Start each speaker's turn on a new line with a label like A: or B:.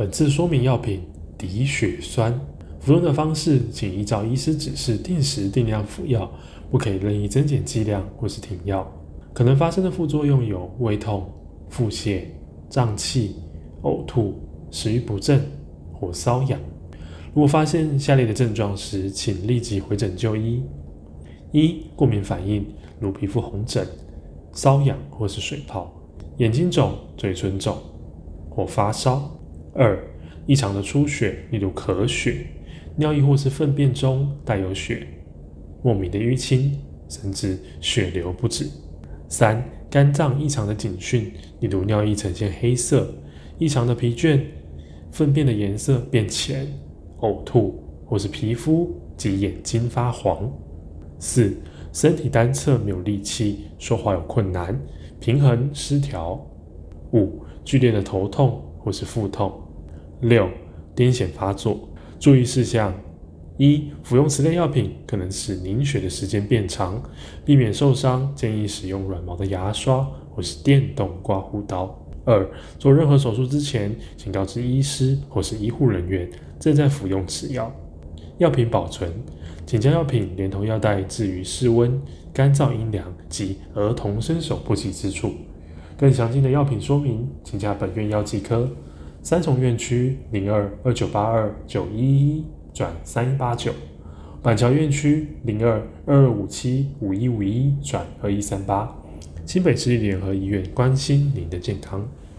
A: 本次说明药品抵血栓，服用的方式请依照医师指示定时定量服药，不可以任意增减剂量或是停药。可能发生的副作用有胃痛、腹泻、胀气、呕吐、食欲不振或瘙痒。如果发现下列的症状时，请立即回诊就医：一、过敏反应，如皮肤红疹、瘙痒或是水泡；眼睛肿、嘴唇肿或发烧；二、异常的出血，例如咳血、尿液或是粪便中带有血、莫名的淤青，甚至血流不止；三、肝脏异常的警讯，例如尿液呈现黑色、异常的疲倦、粪便的颜色变浅。呕吐，或是皮肤及眼睛发黄；四、身体单侧没有力气，说话有困难，平衡失调；五、剧烈的头痛或是腹痛；六、癫痫发作。注意事项：一、服用此类药品可能使凝血的时间变长，避免受伤，建议使用软毛的牙刷或是电动刮胡刀。二、做任何手术之前，请告知医师或是医护人员正在服用此药。药品保存，请将药品连同药袋置于室温、干燥、阴凉及儿童伸手不及之处。更详尽的药品说明，请加本院药剂科三重院区零二二九八二九一一转三一八九，板桥院区零二二二五七五一五一转二一三八。新北市立联合医院关心您的健康。